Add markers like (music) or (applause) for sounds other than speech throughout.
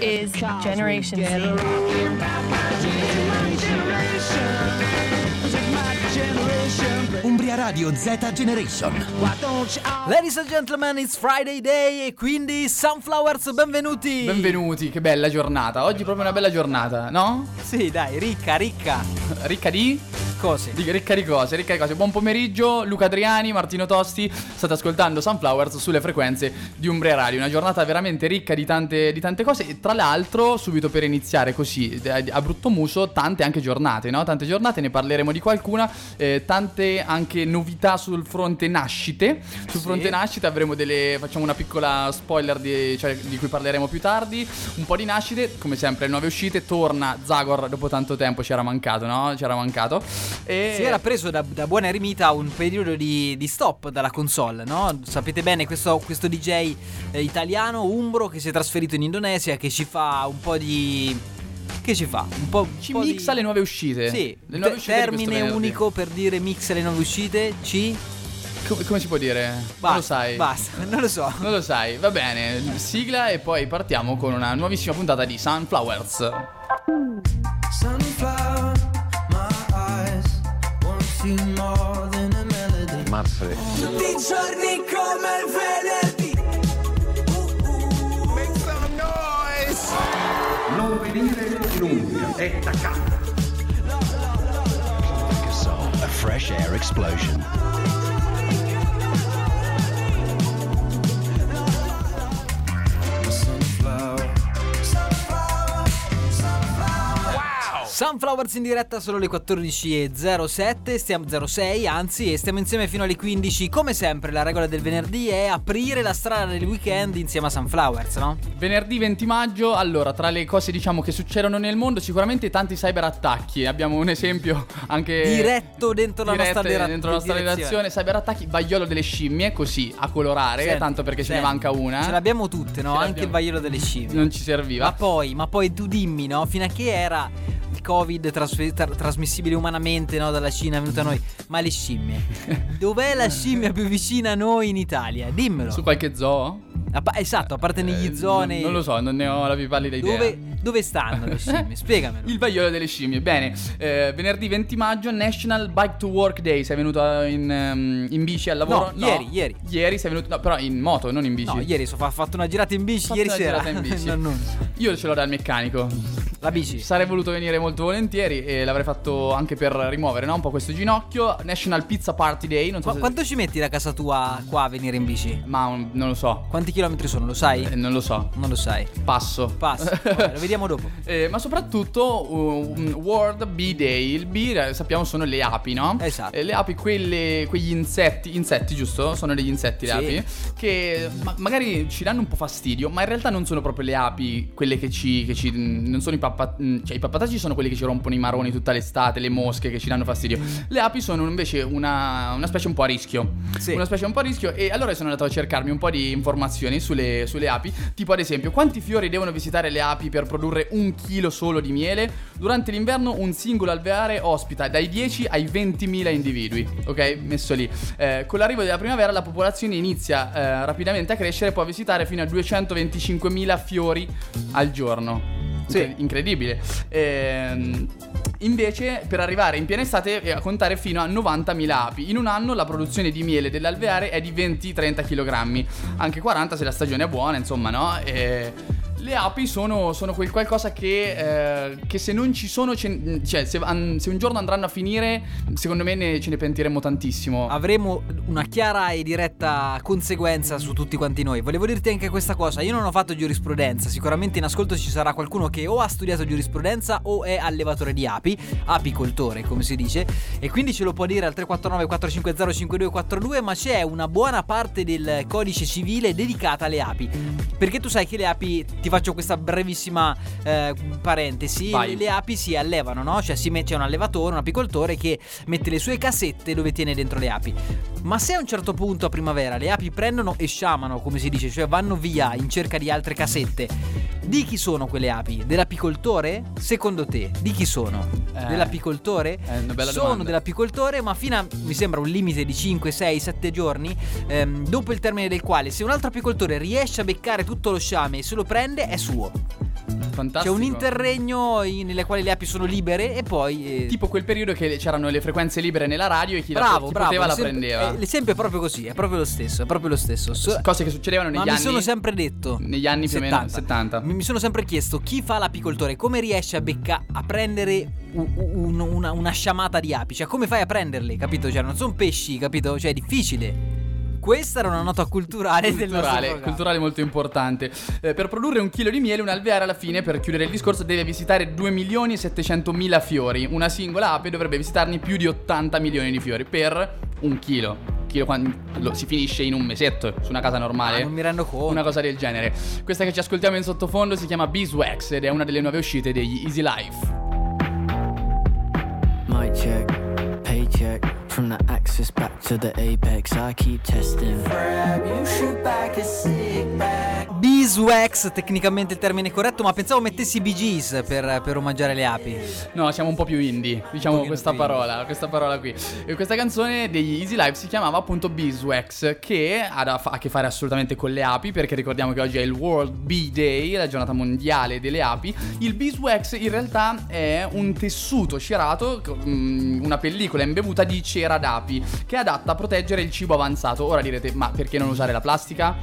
is Generation Z. Umbria Radio Z Generation. Ladies and gentlemen, it's Friday day e quindi Sunflowers, benvenuti! Benvenuti, che bella giornata. Oggi è proprio una bella giornata, no? Sì, dai, ricca, ricca. Ricca di? Cose. di ricca di cose, ricca di cose. Buon pomeriggio, Luca Adriani, Martino Tosti. State ascoltando Sunflowers sulle frequenze di Umbria Radio. Una giornata veramente ricca di tante, di tante cose. E tra l'altro, subito per iniziare così, a brutto muso, tante anche giornate, no? Tante giornate, ne parleremo di qualcuna. Eh, tante anche novità sul fronte nascite. Sul Sì. fronte nascite avremo delle. Facciamo una piccola spoiler di, cioè, di cui parleremo più tardi. Un po' di nascite, come sempre, nuove uscite. Torna Zagor dopo tanto tempo, ci era mancato, no? Ci era mancato. E Si era preso da, da buona eremita un periodo di, di stop dalla console, no? Sapete bene, questo, questo DJ eh, italiano, umbro, che si è trasferito in Indonesia, che ci fa un po' di... Che ci fa? Un po'... Ci un po' mixa di... le nuove uscite. Sì, le nuove te- uscite termine unico per dire mix le nuove uscite, ci... Come, come si può dire? Basta, non lo sai. Basta, (laughs) non lo so. Non lo sai, va bene. Sigla e poi partiamo con una nuovissima puntata di Sunflowers. Melody. Tutti i giorni come il venerdì. Make some noise. Non venire in Umbria, è da casa. A fresh air explosion. Sunflowers in diretta solo alle 14.07, stiamo 06 anzi e stiamo insieme fino alle 15 come sempre la regola del venerdì è aprire la strada del weekend insieme a Sunflowers no? Venerdì 20 maggio, allora, tra le cose diciamo che succedono nel mondo, sicuramente tanti cyberattacchi. Abbiamo un esempio anche Diretto dentro la nostra dera- dentro la nostra redazione, cyberattacchi, vaiolo delle scimmie, così a colorare, Senti, tanto perché ce ne senti, manca una. Ce l'abbiamo tutte no? Ce Anche l'abbiamo. il vaiolo delle scimmie Non ci serviva. Ma poi, ma poi tu dimmi no? Fino a che era covid trasfe- tra- trasmissibile umanamente no? dalla Cina è venuto a noi Ma le scimmie (laughs) Dov'è la scimmia più vicina a noi in Italia? Dimmelo Su qualche zoo? A pa- Esatto, a parte negli Eh, zone non, non lo so, non ne ho la più pallida idea. Dove, dove stanno le scimmie? (laughs) Spiegamelo. Il vaiolo delle scimmie. Bene, eh, venerdì 20 maggio, National Bike to Work Day. Sei venuto in, ehm, in bici al lavoro? No, ieri, ieri. Ieri sei venuto, no, però in moto, non in bici. No, ieri so- ho fatto una girata in bici Fatto ieri una sera. (laughs) bici. No, no. Io ce l'ho dal meccanico. La bici. Sarei voluto venire molto volentieri e l'avrei fatto anche per rimuovere no, un po' questo ginocchio. National Pizza Party Day. Non so Qu- se- quanto ci metti da casa tua qua a venire in bici? Ma un- non lo so. Quanti chilometri sono? Lo sai? Eh, non lo so. Non lo sai. Passo. Passa. (laughs) Vabbè, lo vediamo dopo. Eh, ma soprattutto um, World Bee Day. Il bee, eh, sappiamo, sono le api, no? Esatto. Eh, le api, quelle, quegli insetti, insetti, giusto? Sono degli insetti le Sì. api. Che ma- magari ci danno un po' fastidio, ma in realtà non sono proprio le api quelle che ci. Che ci non sono i pappatacci. Cioè, i pappatacci sono quelli che ci rompono i maroni tutta l'estate, le mosche che ci danno fastidio. Le api sono invece una, una specie un po' a rischio. Sì. Una specie un po' a rischio. E allora sono andato a cercarmi un po' di informazioni sulle, sulle api. Tipo, ad esempio, quanti fiori devono visitare le api per produrre un chilo solo di miele? Durante l'inverno, un singolo alveare ospita dai 10 ai 20.000 individui. Ok? Messo lì. Eh, con l'arrivo della primavera, la popolazione inizia eh, rapidamente a crescere e può visitare fino a 225.000 fiori al giorno. Sì. Incre- incredibile. Ehm, invece, per arrivare in piena estate e a contare fino a 90.000 api. In un anno la produzione di miele dell'alveare è di 20-30 kg. Anche 40 se la stagione è buona, insomma, no? E le api sono, sono quel qualcosa che, eh, che se non ci sono, ce- cioè se, an- se un giorno andranno a finire, secondo me ne- ce ne pentiremo tantissimo. Avremo una chiara e diretta conseguenza su tutti quanti noi. Volevo dirti anche questa cosa: io non ho fatto giurisprudenza. Sicuramente in ascolto ci sarà qualcuno che o ha studiato giurisprudenza o è allevatore di api, apicoltore, come si dice. E quindi ce lo può dire al 349 450 5242. Ma c'è una buona parte del codice civile dedicata alle api. Perché tu sai che le api, ti faccio questa brevissima eh, parentesi, Vai. le, api si allevano, no? Cioè si mette c'è un allevatore, un apicoltore che mette le sue casette dove tiene dentro le api. Ma se a un certo punto a primavera le api prendono e sciamano, come si dice, cioè vanno via in cerca di altre casette, di chi sono quelle api? Dell'apicoltore? Secondo te, di chi sono? Eh, Dell'apicoltore? sono domanda. dell'apicoltore, ma fino a mi sembra un limite di 5, 6, 7 giorni, ehm, dopo il termine del quale se un altro apicoltore riesce a beccare tutto lo sciame e se lo prende, è suo. Fantastico. C'è un interregno in- nelle quali le api sono libere e poi... eh, Tipo quel periodo che c'erano le frequenze libere nella radio e chi, la, bravo, chi bravo. poteva la prendeva. eh, L'esempio è proprio così, è proprio lo stesso, è proprio lo stesso. So- Cose che succedevano negli mi anni sono sempre detto negli anni più o meno 70. Mi, mi sono sempre chiesto chi fa l'apicoltore, come riesce a becca a prendere un- una, una sciamata di api, cioè come fai a prenderle, capito? Cioè non sono pesci, capito? Cioè è difficile. Questa era una nota culturale, del Culturale, programma. culturale molto importante. Eh, per produrre un chilo di miele, un alveare alla fine, per chiudere il discorso, deve visitare 2 milioni e 700 mila fiori. Una singola ape dovrebbe visitarne più di 80 milioni di fiori per un chilo. Chilo quando si finisce in un mesetto su una casa normale. Ah, non mi rendo conto. Una cosa del genere. Questa che ci ascoltiamo in sottofondo si chiama Beeswax ed è una delle nuove uscite degli Easy Life. From the axis back to the apex, I keep testing. Beeswax, tecnicamente il termine corretto, ma pensavo mettessi Bee Gees per, per omaggiare le api. No, siamo un po' più indie, diciamo questa più indie. parola, questa parola qui. E questa canzone degli Easy Life si chiamava appunto Beeswax, che ha a che fare assolutamente con le api, perché ricordiamo che oggi è il World Bee Day, la giornata mondiale delle api. Il Beeswax in realtà è un tessuto cerato, mm, una pellicola imbevuta di cera d'api, che è adatta a proteggere il cibo avanzato. Ora direte, ma perché non usare la plastica?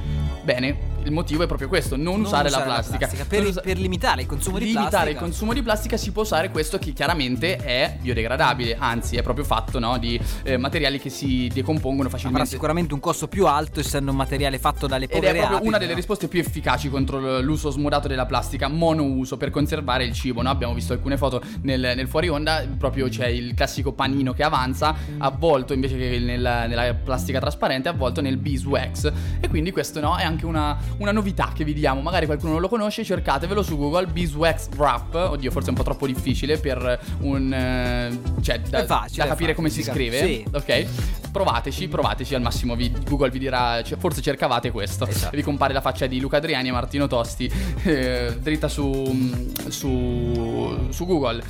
Bene, il motivo è proprio questo, non, Non usare, la plastica. Per, Non usa- per limitare il consumo di limitare plastica. il consumo di plastica si può usare questo che chiaramente è biodegradabile, anzi è proprio fatto no, di eh, materiali che si decompongono Avrà facilmente. sicuramente un costo più alto, essendo un materiale fatto dalle Ed povere è proprio api, una delle risposte più efficaci contro l'uso smodato della plastica monouso per conservare il cibo. no? Abbiamo visto alcune foto nel, nel fuori onda, proprio c'è il classico panino che avanza, avvolto invece che nel- nella plastica trasparente, avvolto nel beeswax. E quindi questo no, è anche una, una novità che vi diamo. Magari qualcuno non lo conosce, cercatevelo su Google, beeswax wrap. Oddio, forse è un po' troppo difficile per un... eh, cioè, da, facile, da capire come si scrive. sì. Ok? Provateci, provateci al massimo. vi- Google vi dirà, cioè, forse cercavate questo. Esatto. E vi compare la faccia di Luca Adriani e Martino Tosti eh, dritta su, su, su Google.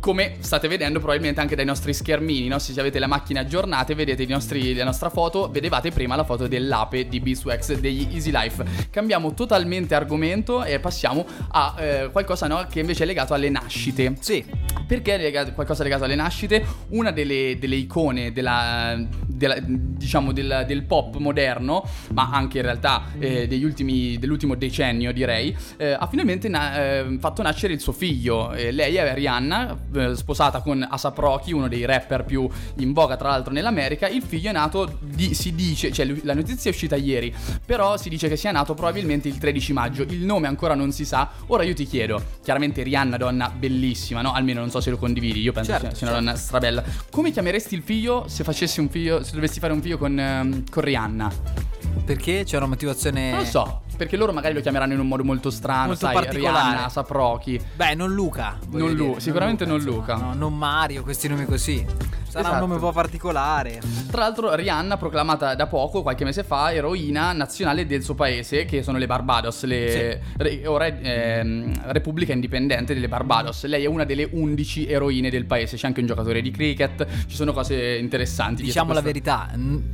Come state vedendo probabilmente anche dai nostri schermini, no? se avete le macchine aggiornate vedete i nostri- la nostra foto, vedevate prima la foto dell'ape di Beeswax degli Easy Life. Cambiamo totalmente argomento e passiamo a eh, qualcosa no, che invece è legato alle nascite. Sì, Perché è legato- qualcosa legato alle nascite? Una delle, delle icone della, della- diciamo del, del pop moderno, ma anche in realtà eh, ultimi, dell'ultimo decennio direi, eh, ha finalmente na- eh, fatto nascere il suo figlio. Eh, lei è Rihanna, eh, sposata con Asap Rocky, uno dei rapper più in voga tra l'altro nell'America. Il figlio è nato, di- si dice, cioè la notizia è uscita ieri, però si dice che sia nato probabilmente il 13 maggio. Il nome ancora non si sa. Ora io ti chiedo, chiaramente Rihanna donna bellissima, no? Almeno non so se lo condividi, io penso Certo, sia, sia una donna strabella. Come chiameresti il figlio se facessi un figlio, se dovessi fare un figlio con, ehm, con Rihanna? perché c'è una motivazione... Non lo so, perché loro magari lo chiameranno in un modo molto strano, Molto sai, particolare. Rihanna, Saprochi. Beh, non Luca. Non Lu- sicuramente non insomma, Luca. no, non Mario, questi nomi così. Sarà Esatto. un nome un po' particolare. Tra l'altro Rihanna proclamata da poco, qualche mese fa, eroina nazionale del suo paese, che sono le Barbados, le re- ora è ehm, Repubblica Indipendente delle Barbados. Lei è una delle 11 eroine del paese, c'è anche un giocatore di cricket, ci sono cose interessanti. Diciamo la verità,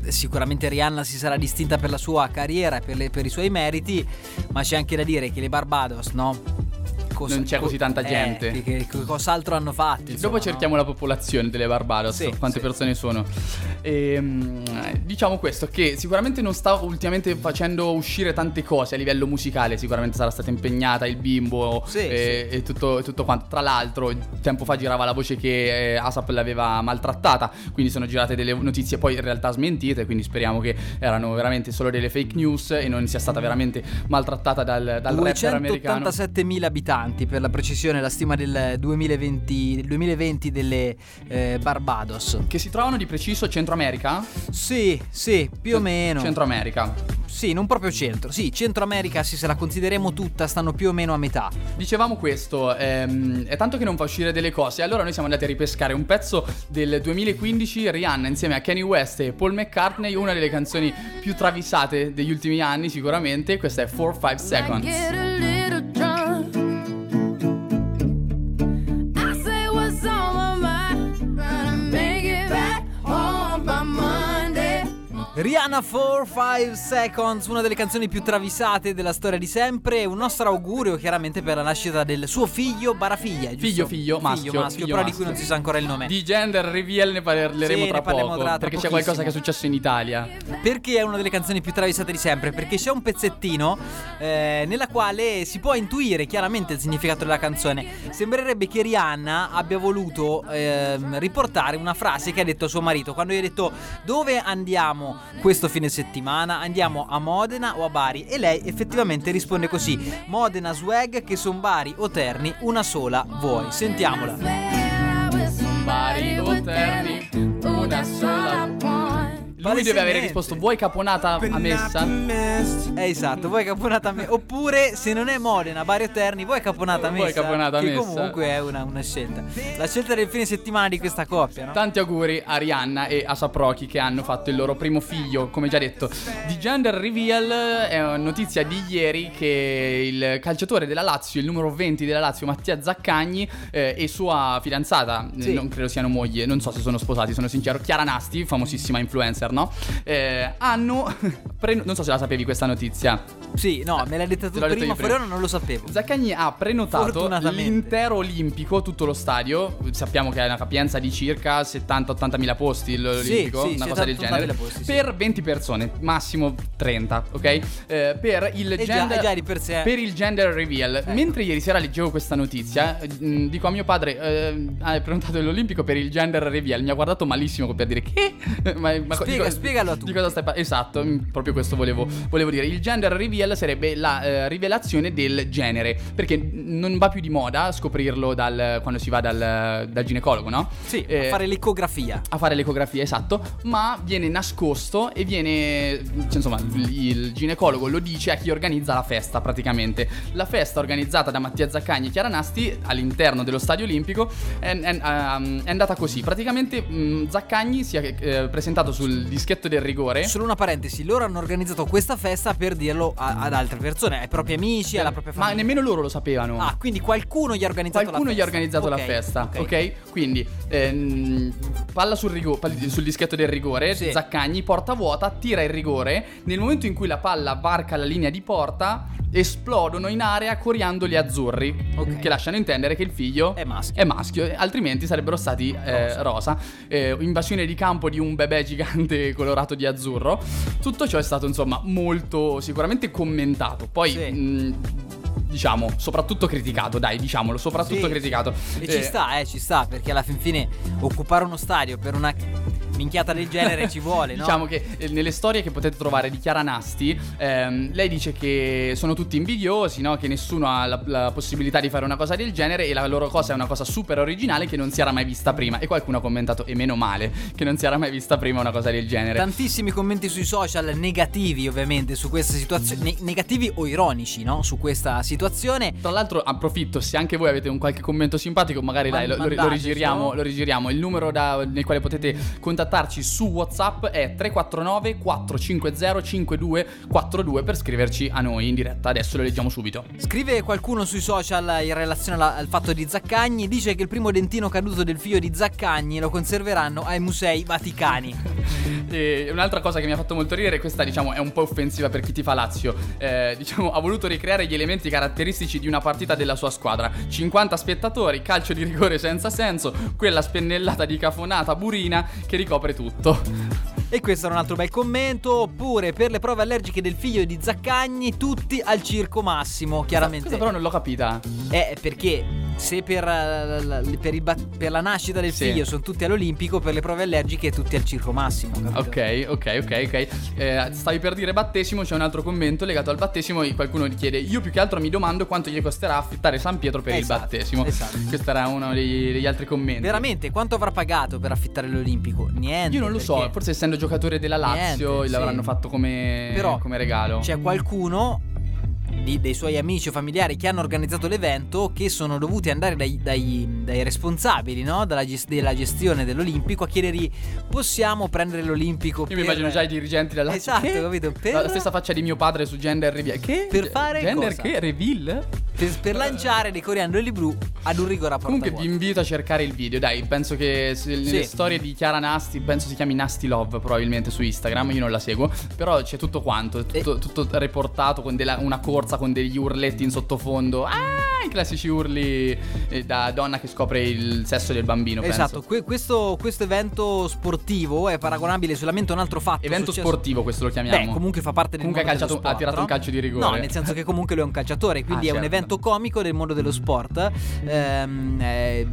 sicuramente Rihanna si sarà distinta per la sua carriera e per, le- per i suoi meriti, ma c'è anche da dire che le Barbados, no? Cosa- Non c'è così tanta eh, gente. che, che- che cos'altro hanno fatto? Dopo insomma, cerchiamo la popolazione delle Barbados, Sì, quante sì. persone sono. Ehm, diciamo questo, che sicuramente non sta ultimamente facendo uscire tante cose a livello musicale, sicuramente sarà stata impegnata il bimbo Sì, e, e tutto, tutto quanto. Tra l'altro, tempo fa girava la voce che eh, Asap l'aveva maltrattata, quindi sono girate delle notizie poi in realtà smentite, quindi speriamo che erano veramente solo delle fake news e non sia stata veramente maltrattata dal, dal rapper americano. 287.000 abitanti, per la precisione, la stima del 2020, del 2020 delle eh, Barbados. Che si trovano di preciso Centro America? Sì, sì, più o meno. Centro America. Sì, non proprio centro. Sì, Centro America, sì, se la consideriamo tutta, stanno più o meno a metà. Dicevamo questo, ehm, è tanto che non fa uscire delle cose, allora noi siamo andati a ripescare un pezzo del 2015, Rihanna insieme a Kanye West e Paul McCartney, una delle canzoni più travisate degli ultimi anni sicuramente, questa è 4-5 Seconds. Rihanna 4-5 Seconds, una delle canzoni più travisate della storia di sempre. Un nostro augurio chiaramente per la nascita del suo figlio Barafiglia. giusto? Figlio, figlio, maschio, Figlio maschio, figlio però di maschio. cui non si sa ancora il nome. Di gender reveal ne parleremo Sì, ne tra parleremo poco. tra- tra perché c'è pochissimo. qualcosa che è successo in Italia. Perché è una delle canzoni più travisate di sempre? Perché c'è un pezzettino eh, nella quale si può intuire chiaramente il significato della canzone. Sembrerebbe che Rihanna abbia voluto ehm, riportare una frase che ha detto a suo marito quando gli ha detto dove andiamo questo fine settimana? Andiamo a Modena o a Bari? E lei effettivamente risponde così: Modena swag che son Bari o Terni, una sola vuoi. Sentiamola. Bari o Terni, una sola. Lui deve avere risposto vuoi caponata a messa? Eh, esatto, vuoi caponata a me. Oppure se non è Modena, Bari o Terni, vuoi caponata a Vuoi messa. caponata a che messa. comunque è una, una scelta. La scelta del fine settimana di questa coppia, no? Tanti auguri a Rihanna e a Saprochi che hanno fatto il loro primo figlio, come già detto. Di gender reveal è una notizia di ieri che il calciatore della Lazio, il numero 20 della Lazio, Mattia Zaccagni eh, e sua fidanzata, Sì. non credo siano moglie, non so se sono sposati, sono sincero, Chiara Nasti, famosissima influencer, no? Eh, hanno (laughs) pre- non so se la sapevi questa notizia. Sì, no, me l'hai detta tu l'ho prima, prima. fuori ora non lo sapevo. Zaccagni ha prenotato l'intero olimpico, tutto lo stadio. Sappiamo che ha una capienza di circa 70-80 mila posti l'olimpico, sì, una cosa del 70-80.000 genere. posti, sì. Per 20 persone, massimo 30, ok? Eh, per il E già- gender e già di per sé- per il gender reveal. Mentre ieri sera leggevo questa notizia, eh, mh, dico a mio padre eh, hai prenotato l'olimpico per il gender reveal. Mi ha guardato malissimo per dire che (laughs) ma, ma- Spiega- spiegalo a tutti. Di cosa stai parlando? Esatto, mh, proprio questo volevo, volevo dire. Il gender reveal sarebbe la eh, rivelazione del genere. Perché non va più di moda scoprirlo dal, quando si va dal, dal ginecologo, no? Sì, Eh, a fare l'ecografia. a fare l'ecografia, esatto, ma viene nascosto e viene, cioè, insomma, il, ginecologo lo dice a chi organizza la festa praticamente. La festa organizzata da Mattia Zaccagni e Chiara Nasti all'interno dello Stadio Olimpico è, è- ehm, è andata così. Praticamente mh, Zaccagni si è eh, presentato sul dischetto del rigore. Solo una parentesi, loro hanno organizzato questa festa per dirlo a- ad altre persone, ai propri amici, alla propria ma famiglia. nemmeno loro lo sapevano. Ah, quindi qualcuno gli ha organizzato Qualcuno la gli ha festa. organizzato Ok, la festa, ok. ok? Quindi, ehm, palla sul, rigo- sul dischetto del rigore, Sì. Zaccagni, porta vuota, tira il rigore. Nel momento in cui la palla varca la linea di porta, esplodono in area coriandoli azzurri, Ok. che lasciano intendere che il figlio È maschio. è maschio, altrimenti sarebbero stati eh, rosa. Eh, invasione di campo di un bebè gigante (laughs) colorato di azzurro. Tutto ciò è stato, insomma, molto sicuramente commentato. Poi. Sì. mh, Diciamo, soprattutto criticato, dai, diciamolo, soprattutto Sì, criticato. E ci Eh, sta, eh, ci sta, perché alla fin fine occupare uno stadio per una minchiata del genere ci vuole, no? Diciamo che eh, nelle storie che potete trovare di Chiara Nasti, ehm, lei dice che sono tutti invidiosi, no? che nessuno ha la, la possibilità di fare una cosa del genere e la loro cosa è una cosa super originale che non si era mai vista prima. E qualcuno ha commentato, e meno male, che non si era mai vista prima una cosa del genere. Tantissimi commenti sui social negativi, ovviamente, su questa situazione. ne- negativi o ironici, no? Su questa situazione. Tra l'altro approfitto, se anche voi avete un qualche commento simpatico, magari Ma- dai, lo, lo- lo rigiriamo, lo rigiriamo. Il numero da- nel quale potete contattarci su WhatsApp è 349 450 5242 per scriverci a noi in diretta. Adesso lo leggiamo subito. Scrive qualcuno sui social in relazione al fatto di Zaccagni. Dice che il primo dentino caduto del figlio di Zaccagni lo conserveranno ai musei vaticani. (laughs) E un'altra cosa che mi ha fatto molto ridere, questa diciamo è un po' offensiva per chi ti fa Lazio. Eh, diciamo, ha voluto ricreare gli elementi caratteristici di una partita della sua squadra. 50 spettatori, calcio di rigore senza senso, quella spennellata di cafonata burina che ricopre tutto. E questo era un altro bel commento. Oppure per le prove allergiche del figlio di Zaccagni, tutti al circo massimo. Chiaramente. Questa però non l'ho capita. Eh, perché se per, eh, la- per il per la nascita del Sì. figlio sono tutti all'Olimpico, per le prove allergiche tutti al circo massimo. capito? Ok, ok, ok, ok. Eh, stavi per dire battesimo, c'è un altro commento legato al battesimo e qualcuno gli chiede Io più che altro mi domando quanto gli costerà affittare San Pietro per Esatto, il battesimo. esatto. Questo era uno degli, degli altri commenti. Veramente, quanto avrà pagato per affittare l'Olimpico? Niente. Io non lo so, forse essendo giocatore della Lazio Niente, l'avranno sì. fatto come, Però come regalo. C'è qualcuno di- dei suoi amici o familiari che hanno organizzato l'evento che sono dovuti andare dai, dai- dai responsabili no? Dalla ges- della gestione dell'Olimpico a chiedergli possiamo prendere l'Olimpico Io mi per- immagino già i dirigenti della. Esatto, Che? capito? Per- La stessa faccia di mio padre su gender reveal. Che? Per fare Gender cosa? che? Reveal? Per, per lanciare dei coriandoli blu ad un rigore a porta Comunque vi vuota. invito a cercare il video, dai, penso che se- nelle Sì. storie di Chiara Nasti, penso si chiami Nasty Love probabilmente su Instagram, io non la seguo, però c'è tutto quanto, tutto, tutto reportato con della- una corsa con degli urletti in sottofondo, ah, i classici urli eh, da donna che scopre il sesso del bambino, Esatto, que- questo, questo evento sportivo è paragonabile solamente a un altro fatto. Evento successo- sportivo questo lo chiamiamo. Beh, comunque fa parte del Comunque ha calciato- sport, ha tirato no? un calcio di rigore. No, nel senso che comunque lui è un calciatore, quindi Ah, è un certo. evento comico del mondo dello sport. Ehm, eh,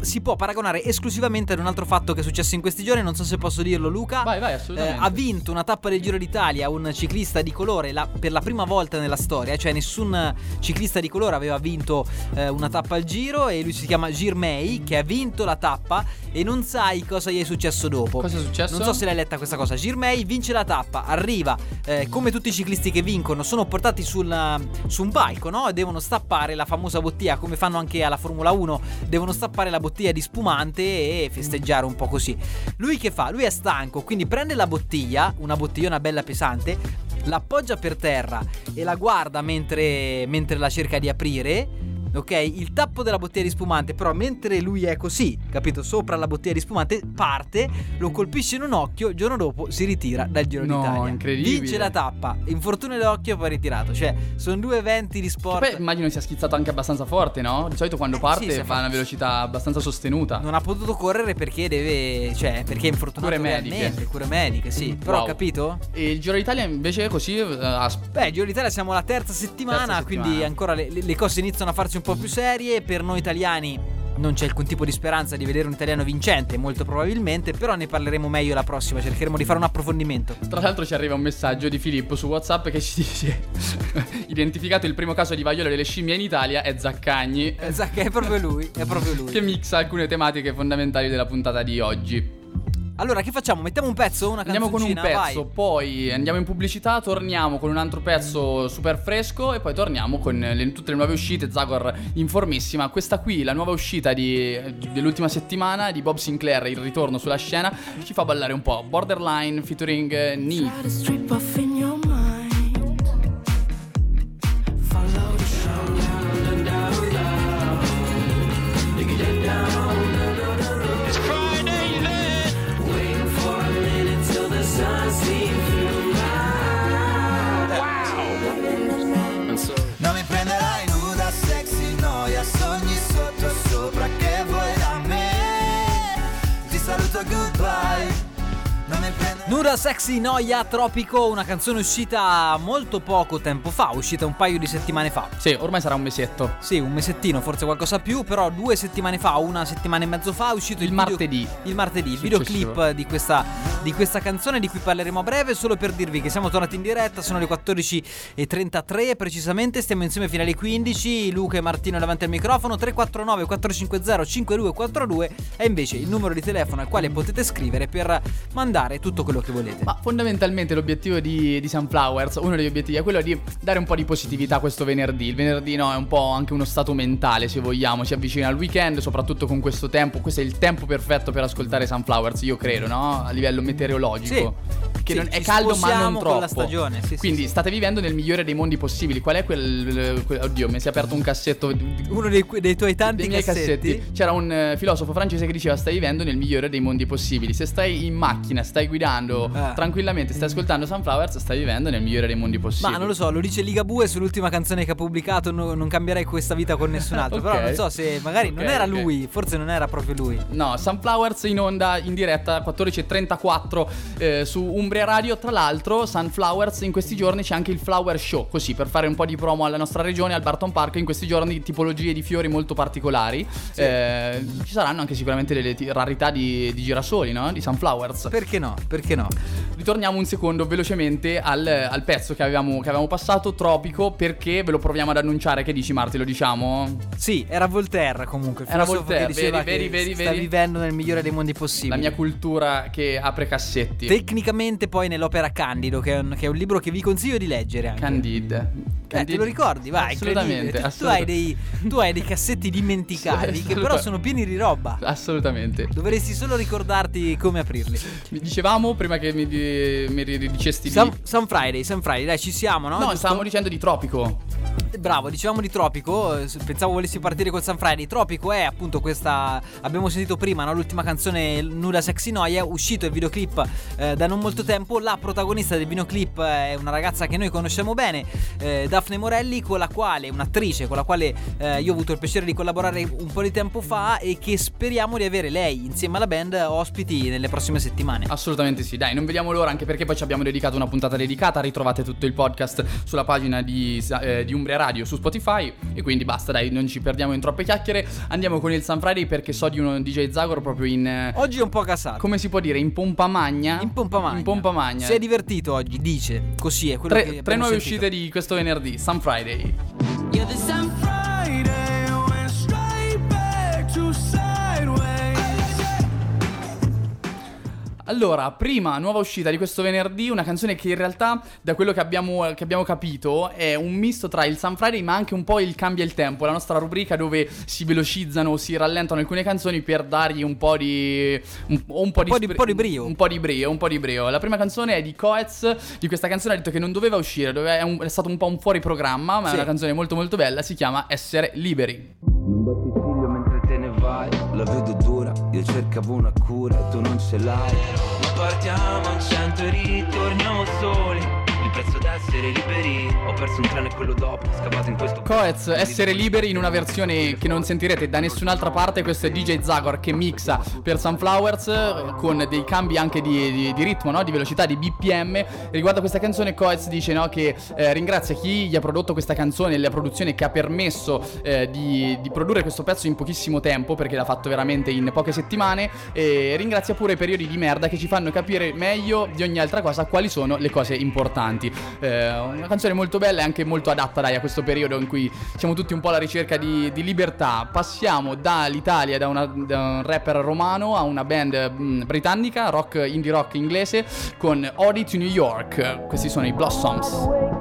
si può paragonare esclusivamente ad un altro fatto che è successo in questi giorni, non so se posso dirlo Luca. Vai, vai, Eh, assolutamente. ha vinto una tappa del Giro d'Italia un ciclista di colore la- per la prima volta nella storia, cioè nessun ciclista di colore aveva vinto eh, una tappa al Giro e lui si chiama Girmay che ha vinto la tappa e non sai cosa gli è successo dopo. Cosa è successo? Non so se l'hai letta questa cosa. Girmay vince la tappa, arriva eh, come tutti i ciclisti che vincono, sono portati sul, su un palco, no? E devono stappare la famosa bottiglia, come fanno anche alla Formula 1, devono stappare la bottiglia di spumante e festeggiare un po' così. Lui che fa? Lui è stanco, quindi prende la bottiglia, una bottigliona bella pesante, l'appoggia per terra e la guarda mentre, mentre la cerca di aprire. Ok, il tappo della bottiglia di spumante, però mentre lui è così, capito, sopra la bottiglia di spumante, parte, lo colpisce in un occhio, il giorno dopo si ritira dal Giro No, d'Italia. incredibile. Vince la tappa, infortunio all'occhio e poi ritirato. Cioè, sono due eventi di sport. Poi immagino sia schizzato anche abbastanza forte, no? Di solito quando parte sì, fa una velocità abbastanza sostenuta. Non ha potuto correre perché deve. cioè, perché è infortunato Cure mediche. Cure mediche, sì. Però Wow. capito? E il Giro d'Italia invece così eh, Beh, Giro d'Italia siamo alla terza settimana, Terza settimana. quindi ancora le, le cose iniziano a farsi un po' più serie. Per noi italiani non c'è alcun tipo di speranza di vedere un italiano vincente, molto probabilmente, però ne parleremo meglio la prossima, cercheremo di fare un approfondimento. Tra l'altro ci arriva un messaggio di Filippo su WhatsApp che ci dice: (laughs) Identificato il primo caso di vaiolo delle scimmie in Italia è Zaccagni, Eh, che è proprio lui, è proprio lui. che mixa alcune tematiche fondamentali della puntata di oggi. Allora, che facciamo? Mettiamo un pezzo, una Andiamo con un pezzo, Vai. poi andiamo in pubblicità, torniamo con un altro pezzo super fresco e poi torniamo con le- tutte le nuove uscite. Zagor informissima. Questa qui, la nuova uscita di- dell'ultima settimana di Bob Sinclair, il ritorno sulla scena, ci fa ballare un po'. Borderline featuring eh, Nuda Sexy Noia Tropico, una canzone uscita molto poco tempo fa, uscita un paio di settimane fa. Sì, ormai sarà un mesetto. Sì, un mesettino, forse qualcosa più, però due settimane fa, una settimana e mezzo fa è uscito il, Il video- martedì. il martedì, il videoclip di questa, di questa canzone di cui parleremo a breve, solo per dirvi che siamo tornati in diretta, sono le 14.33 precisamente, stiamo insieme fino alle 15, Luca e Martino davanti al microfono, 349 450 5242 è invece il numero di telefono al quale potete scrivere per mandare tutto quello che volete. Ma fondamentalmente l'obiettivo di, di Sunflowers, uno degli obiettivi è quello di dare un po' di positività questo venerdì. Il venerdì no, è un po' anche uno stato mentale, se vogliamo. Si avvicina al weekend, soprattutto con questo tempo. Questo è il tempo perfetto per ascoltare Sunflowers, io credo, no? A livello meteorologico. Che Sì, non- è caldo ma non con troppo. la stagione, sì, sì, Quindi sì. state vivendo nel migliore dei mondi possibili. Qual è quel, quel- oddio, mi si è aperto un cassetto Uno dei, dei tuoi tanti dei cassetti. cassetti. C'era un eh, filosofo francese che diceva stai vivendo nel migliore dei mondi possibili. Se stai in macchina, stai guidando Ah. tranquillamente, stai ascoltando Sunflowers, stai vivendo nel migliore dei mondi possibili. Ma non lo so, lo dice Ligabue sull'ultima canzone che ha pubblicato. no- non cambierei questa vita con nessun altro. (laughs) Ok. Però non so se magari non Ok, era ok. lui, forse non era proprio lui. No, Sunflowers in onda in diretta 14.34 eh, su Umbria Radio. Tra l'altro, Sunflowers in questi giorni c'è anche il Flower Show. Così per fare un po' di promo alla nostra regione, al Barton Park. In questi giorni tipologie di fiori molto particolari. Eh, ci saranno anche sicuramente delle ti- rarità di, di girasoli, no? Di Sunflowers. Perché no? Perché no? Ritorniamo un secondo velocemente al, al pezzo che avevamo, che avevamo passato, Tropico, perché ve lo proviamo ad annunciare. Che dici, Marti? Lo diciamo? Sì, era Voltaire comunque. Era Voltaire, diceva vedi, che vedi, sta vivendo nel migliore dei mondi La possibili. mia cultura che apre cassetti. Tecnicamente poi nell'opera Candido, che è, un, che è un libro che vi consiglio di leggere anche. Candide. Eh, te lo ricordi? Vai, Assolutamente. Tu, tu hai dei, tu hai dei cassetti dimenticati che però sono pieni di roba. Assolutamente. Dovresti solo ricordarti come aprirli. Mi dicevamo prima che mi, di- mi ri- dicesti di. Sun, Sun Friday, Sun Friday, dai, ci siamo, no? no, Giusto? stavamo dicendo di Tropico. bravo, dicevamo di Tropico, eh, pensavo volessi partire col San Friday. Tropico è appunto questa, abbiamo sentito prima, no? l'ultima canzone Nuda Sexy Noia, uscito il videoclip eh, da non molto tempo. La protagonista del videoclip è una ragazza che noi conosciamo bene, eh, Daphne Morelli, con la quale, un'attrice con la quale eh, io ho avuto il piacere di collaborare un po' di tempo fa e che speriamo di avere lei insieme alla band ospiti nelle prossime settimane. Assolutamente sì, dai, non vediamo l'ora anche perché poi ci abbiamo dedicato una puntata dedicata, ritrovate tutto il podcast sulla pagina di, eh, di Umbria Radio su Spotify e quindi basta, dai, non ci perdiamo in troppe chiacchiere, andiamo con il Sun Friday perché so di uno DJ Zagor proprio in... eh, Oggi è un po' casato. come si può dire, in pompa magna? In pompa magna. In pompa magna. Si è divertito oggi, dice. Così è quello che Tre, tre abbiamo nuove sentito. uscite di questo venerdì, Sun Friday. Yeah, this on Friday Allora, prima nuova uscita di questo venerdì, una canzone che in realtà, da quello che abbiamo, che abbiamo capito, è un misto tra il Sun Friday ma anche un po' il cambia il tempo, la nostra rubrica dove si velocizzano o si rallentano alcune canzoni per dargli un po' di... un, un po' di, po' di- spre- po' di brio. Un po' di brio, un po' di brio. La prima canzone è di Coez, di questa canzone ha detto che non doveva uscire, dove è, un- è stato un po' un fuori programma, ma Sì. è una canzone molto molto bella, si chiama Essere Liberi. Non batti ciglio mentre te ne vai La vedo cercavo una cura e tu non ce l'hai Ma partiamo a cento e ritorniamo soli. Prezzo d'essere liberi. Ho perso un treno e quello dopo. Scavato in questo. Coez, essere liberi in una versione che non sentirete da nessun'altra parte. Questo è DJ Zagor che mixa per Sunflowers eh, con dei cambi anche di, di- di ritmo, no? di velocità, di BPM. Riguardo a questa canzone, Coez dice no, che eh, ringrazia chi gli ha prodotto questa canzone, la produzione che ha permesso eh, di, di produrre questo pezzo in pochissimo tempo, perché l'ha fatto veramente in poche settimane. E ringrazia pure i periodi di merda che ci fanno capire meglio di ogni altra cosa quali sono le cose importanti. Eh, una canzone molto bella e anche molto adatta dai, a questo periodo in cui siamo tutti un po' alla ricerca di, di libertà. Passiamo dall'Italia, da, una- da un rapper romano a una band mh, britannica, rock indie rock inglese, con to New York. Questi sono i Blossoms.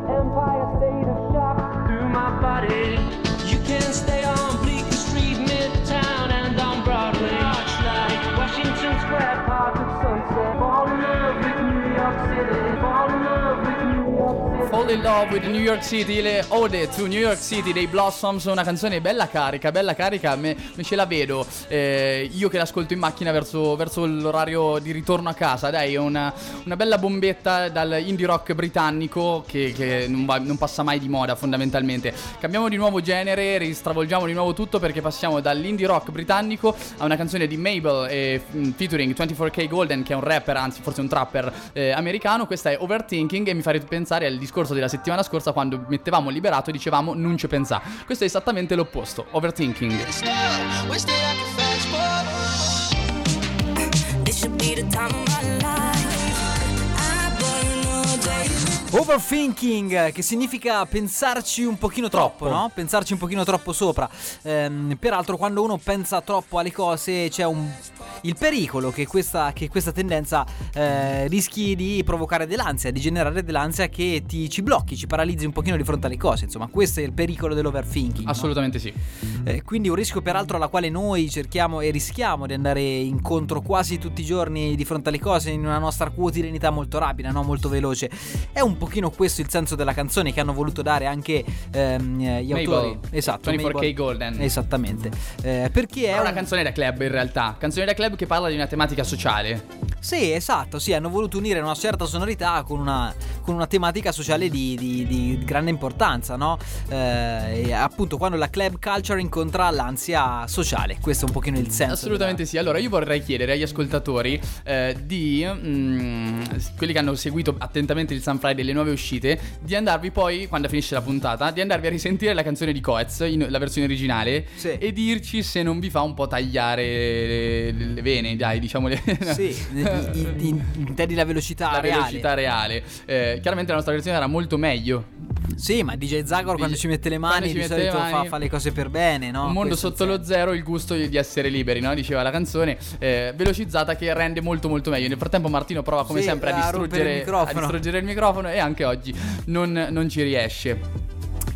In Love with New York City, le Ode to New York City dei Blossoms, una canzone bella carica, bella carica, me, me ce la vedo, eh, io che l'ascolto in macchina verso, verso l'orario di ritorno a casa, dai, è una, una bella bombetta dal indie rock britannico che, che non, va- non passa mai di moda fondamentalmente. Cambiamo di nuovo genere, ristravolgiamo di nuovo tutto perché passiamo dall'indie rock britannico a una canzone di Mabel e mm, featuring 24K Golden che è un rapper, anzi forse un trapper eh, americano, questa è Overthinking e mi fa pensare al discorso della settimana scorsa quando mettevamo liberato e dicevamo non ci pensà. Questo è esattamente l'opposto, Overthinking. This should be the time of my life. Overthinking, che significa pensarci un pochino troppo, no? Pensarci un pochino troppo sopra. Ehm, peraltro, quando uno pensa troppo alle cose, c'è un, il pericolo che questa, che questa tendenza eh, rischi di provocare dell'ansia, di generare dell'ansia che ti, ci blocchi, ci paralizzi un pochino di fronte alle cose. Insomma, questo è il pericolo dell'overthinking. no? Assolutamente sì. Eh, quindi un rischio peraltro alla quale noi cerchiamo e rischiamo di andare incontro quasi tutti i giorni di fronte alle cose in una nostra quotidianità molto rapida, no? molto veloce. È un pochino questo il senso della canzone che hanno voluto dare anche ehm, gli Mabel, autori. Esatto, 24K Mabel. Golden. Esattamente. Eh, perché è È una un- canzone da club in realtà, canzone da club che parla di una tematica sociale. Sì, esatto, sì, hanno voluto unire una certa sonorità con una, con una tematica sociale di, di- di grande importanza, no? Eh, appunto quando la club culture incontra l'ansia sociale, questo è un pochino il senso. Assolutamente sì. Allora, io vorrei chiedere agli ascoltatori eh, di mm, quelli che hanno seguito attentamente il Sun Friday, le nuove uscite, di andarvi poi, quando finisce la puntata, di andarvi a risentire la canzone di Coez, in- la versione originale, Sì. e dirci se non vi fa un po' tagliare le, le vene, dai, diciamo le. Sì, in- in- intendi la velocità La reale. velocità reale. Eh, chiaramente la nostra versione era molto meglio. Sì, ma DJ Zagor quando ci mette le mani di mette le solito fa, mani- fa le cose per bene, no? Un mondo Questo sotto lo zero, il gusto di essere liberi, no? Diceva la canzone, eh, velocizzata che rende molto molto meglio. Nel frattempo Martino prova come Sì, sempre a rompere il distruggere, a distruggere il microfono e anche oggi non, non ci riesce.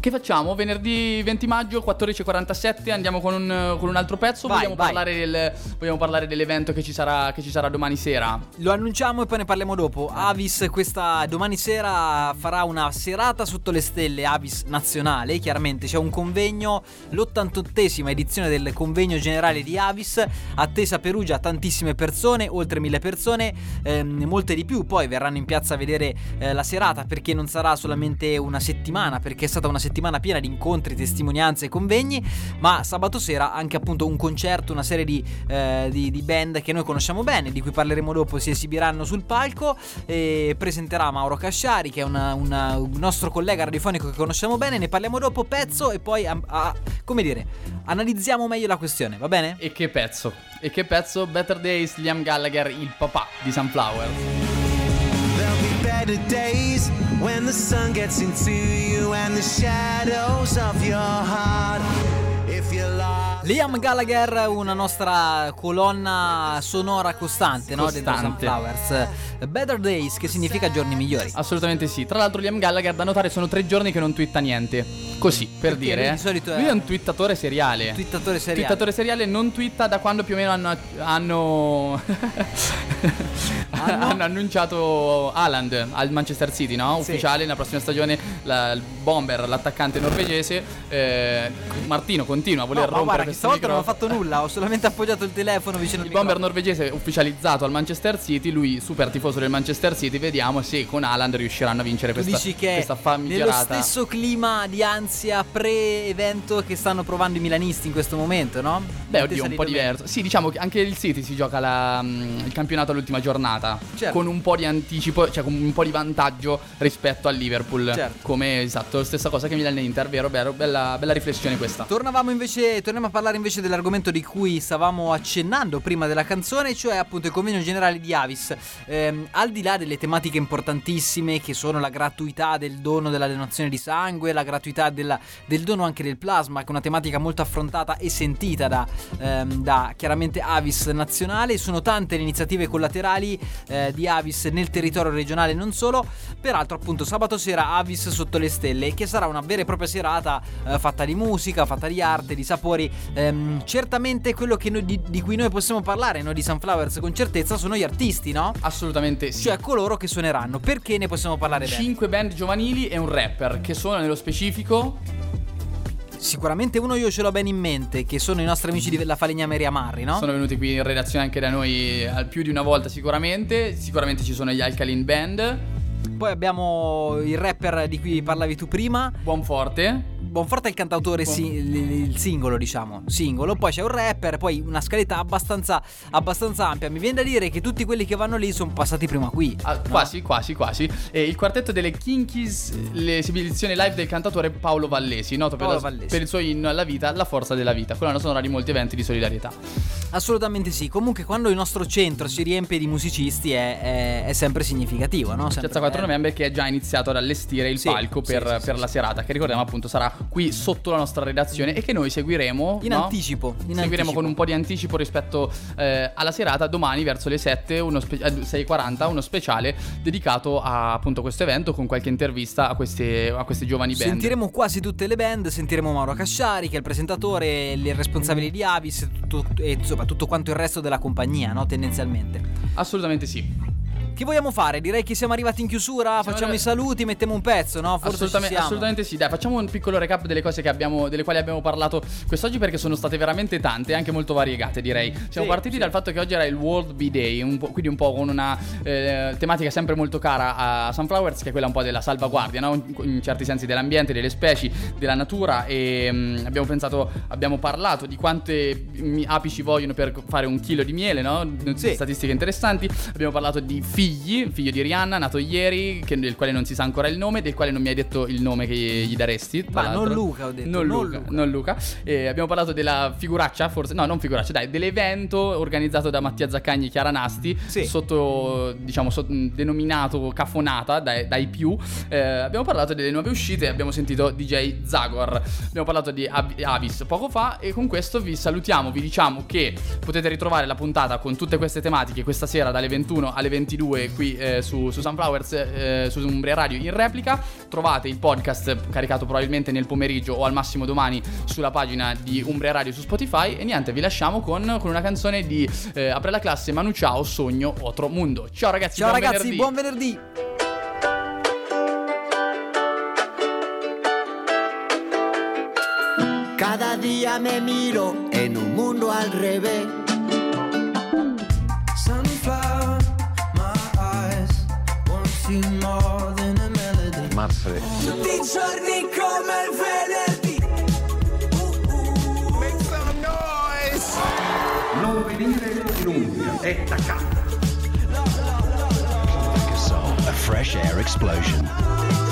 Che facciamo? Venerdì 20 maggio, 14.47, andiamo con un, con un altro pezzo. Vai, vogliamo, vai. Parlare del- vogliamo parlare dell'evento che ci, sarà, che ci sarà domani sera? Lo annunciamo e poi ne parliamo dopo. Avis questa domani sera farà una serata sotto le stelle Avis nazionale. Chiaramente c'è un convegno, l'88esima edizione del convegno generale di Avis. Attesa Perugia, tantissime persone, oltre mille persone, ehm, molte di più. Poi verranno in piazza a vedere eh, la serata perché non sarà solamente una settimana, perché è stata una settimana piena di incontri, testimonianze e convegni. Ma sabato sera anche appunto un concerto, una serie di, eh, di- di band che noi conosciamo bene, di cui parleremo dopo, si esibiranno sul palco. E presenterà Mauro Casciari, che è una- una- un nostro collega radiofonico che conosciamo bene. Ne parliamo dopo, pezzo, e poi, a- a- come dire, analizziamo meglio la questione, va bene? E che pezzo? E che pezzo? Better Days, Liam Gallagher, il papà di Sunflower. There'll be better days when the sun gets into you and the shadows of your heart. If you lie. Liam Gallagher, una nostra colonna sonora costante, no? Costante. Sunflowers. Better Days, che significa giorni migliori. Assolutamente sì. Tra l'altro, Liam Gallagher, da notare, sono tre giorni che non twitta niente. Così, per Perché dire. lui eh. di solito è- Lui è un twittatore seriale. Twittatore seriale. Twittatore seriale non twitta da quando più o meno hanno. (laughs) hanno... (laughs) hanno annunciato Haaland al Manchester City, no? Sì. Ufficiale nella prossima stagione la- il bomber, l'attaccante norvegese. eh, Martino continua a voler No, rompere guarda, questo stavolta non ho fatto nulla, ho solamente appoggiato il telefono vicino al Il bomber microfono. norvegese ufficializzato al Manchester City, lui super tifoso del Manchester City, vediamo se con Haaland riusciranno a vincere Tu questa, dici che questa nello famigerata. stesso clima di ansia pre-evento che stanno provando i milanisti in questo momento, no? Beh, oddio, un po' diverso. Sì, diciamo che anche il City si gioca la, mm, il campionato all'ultima giornata. Certo. Con un po' di anticipo, cioè con un po' di vantaggio rispetto al Liverpool. Certo. Come esatto, stessa cosa che Milan e Inter, vero, bella, bella riflessione questa. Tornavamo invece, torniamo a parlare invece dell'argomento di cui stavamo accennando prima della canzone, cioè appunto il convegno generale di Avis. Ehm, al di là delle tematiche importantissime che sono la gratuità del dono della donazione di sangue, la gratuità della- del dono anche del plasma, che è una tematica molto affrontata e sentita da, ehm, da chiaramente Avis nazionale, sono tante le iniziative collaterali eh, di Avis nel territorio regionale e non solo. Peraltro appunto sabato sera Avis sotto le stelle, che sarà una vera e propria serata eh, fatta di musica, fatta di arte, di sapori. Ehm, certamente quello che noi- di, di cui noi possiamo parlare, noi di Sunflowers con certezza, sono gli artisti, no? Assolutamente sì. Cioè coloro che suoneranno. Perché ne possiamo parlare? Cinque band giovanili e un rapper che sono nello specifico Sicuramente uno io ce l'ho bene in mente, che sono i nostri amici di La Falegname Amarri, no? Sono venuti qui in redazione anche da noi eh, più di una volta sicuramente. Sicuramente ci sono gli Alkaline Band. Poi abbiamo il rapper di cui parlavi tu prima. Buonforte. Bonforte è il cantautore, si- il, il singolo, diciamo. Singolo. Poi c'è un rapper, poi una scaletta abbastanza, abbastanza ampia. Mi viene da dire che tutti quelli che vanno lì sono passati prima qui. Ah, no? Quasi, quasi, quasi. E il quartetto delle Kinkies, l'esibizione live del cantatore Paolo Vallesi, noto per, Paolo la- Vallesi. per il suo inno alla vita, La forza della vita, colonna sonora di molti eventi di solidarietà. Assolutamente sì. Comunque, quando il nostro centro si riempie di musicisti, è, è- è sempre significativo, no? Sempre Piazza 4 bello. novembre che è già iniziato ad allestire il Sì, palco per, sì, per sì, la sì. serata, che ricordiamo appunto sarà qui sotto la nostra redazione e che noi seguiremo In no? anticipo. In Seguiremo anticipo. con un po' di anticipo rispetto eh, alla serata domani verso le 7, uno spe- eh, 6.40, uno speciale dedicato a appunto questo evento con qualche intervista a queste, a queste giovani band. Sentiremo quasi tutte le band, sentiremo Mauro Casciari che è il presentatore, il responsabile di Avis e tutto, e insomma tutto quanto il resto della compagnia, no? Tendenzialmente. Assolutamente sì. Che vogliamo fare? Direi che siamo arrivati in chiusura, facciamo arri- i saluti, mettiamo un pezzo, no? Forse assolutamente, siamo. assolutamente sì. Dai, facciamo un piccolo recap delle cose che abbiamo, delle quali abbiamo parlato quest'oggi perché sono state veramente tante e anche molto variegate, direi. Siamo Sì, partiti sì. dal fatto che oggi era il World Bee Day, un quindi un po' con una eh, tematica sempre molto cara a Sunflowers, che è quella un po' della salvaguardia, no? in, in certi sensi dell'ambiente, delle specie, della natura. E mm, abbiamo pensato, abbiamo parlato di quante api ci vogliono per fare un chilo di miele, no? Sì. Statistiche interessanti. Abbiamo parlato di figli, figlio di Rihanna, nato ieri, che- del quale non si sa ancora il nome, del quale non mi hai detto il nome che gli daresti. Ma non. Luca, ho detto, Non, non Luca, Luca. non Luca. E abbiamo parlato della figuraccia, forse. No, non figuraccia, dai, dell'evento organizzato da Mattia Zaccagni e Chiara Nasti. Sì. Sotto, diciamo, mh, denominato Cafonata dai, dai più. Eh, abbiamo parlato delle nuove uscite abbiamo sentito DJ Zagor. Abbiamo parlato di Av- Avis poco fa e con questo vi salutiamo. Vi diciamo che potete ritrovare la puntata con tutte queste tematiche questa sera dalle 21 alle 22 due qui eh, su, su Sunflowers, eh, su Umbria Radio in replica. Trovate il podcast caricato probabilmente nel pomeriggio o al massimo domani sulla pagina di Umbria Radio su Spotify. E niente, vi lasciamo con, con una canzone di eh, Apre la classe Manu Ciao, Sogno, Otro Mundo. Ciao ragazzi, Ciao buon ragazzi, venerdì. buon venerdì. Cada día me miro en un mundo al revés. Manfred. Tutti i giorni come il venerdì. Make some noise. Non venire in Umbria, è taccato. Soul, a fresh air explosion.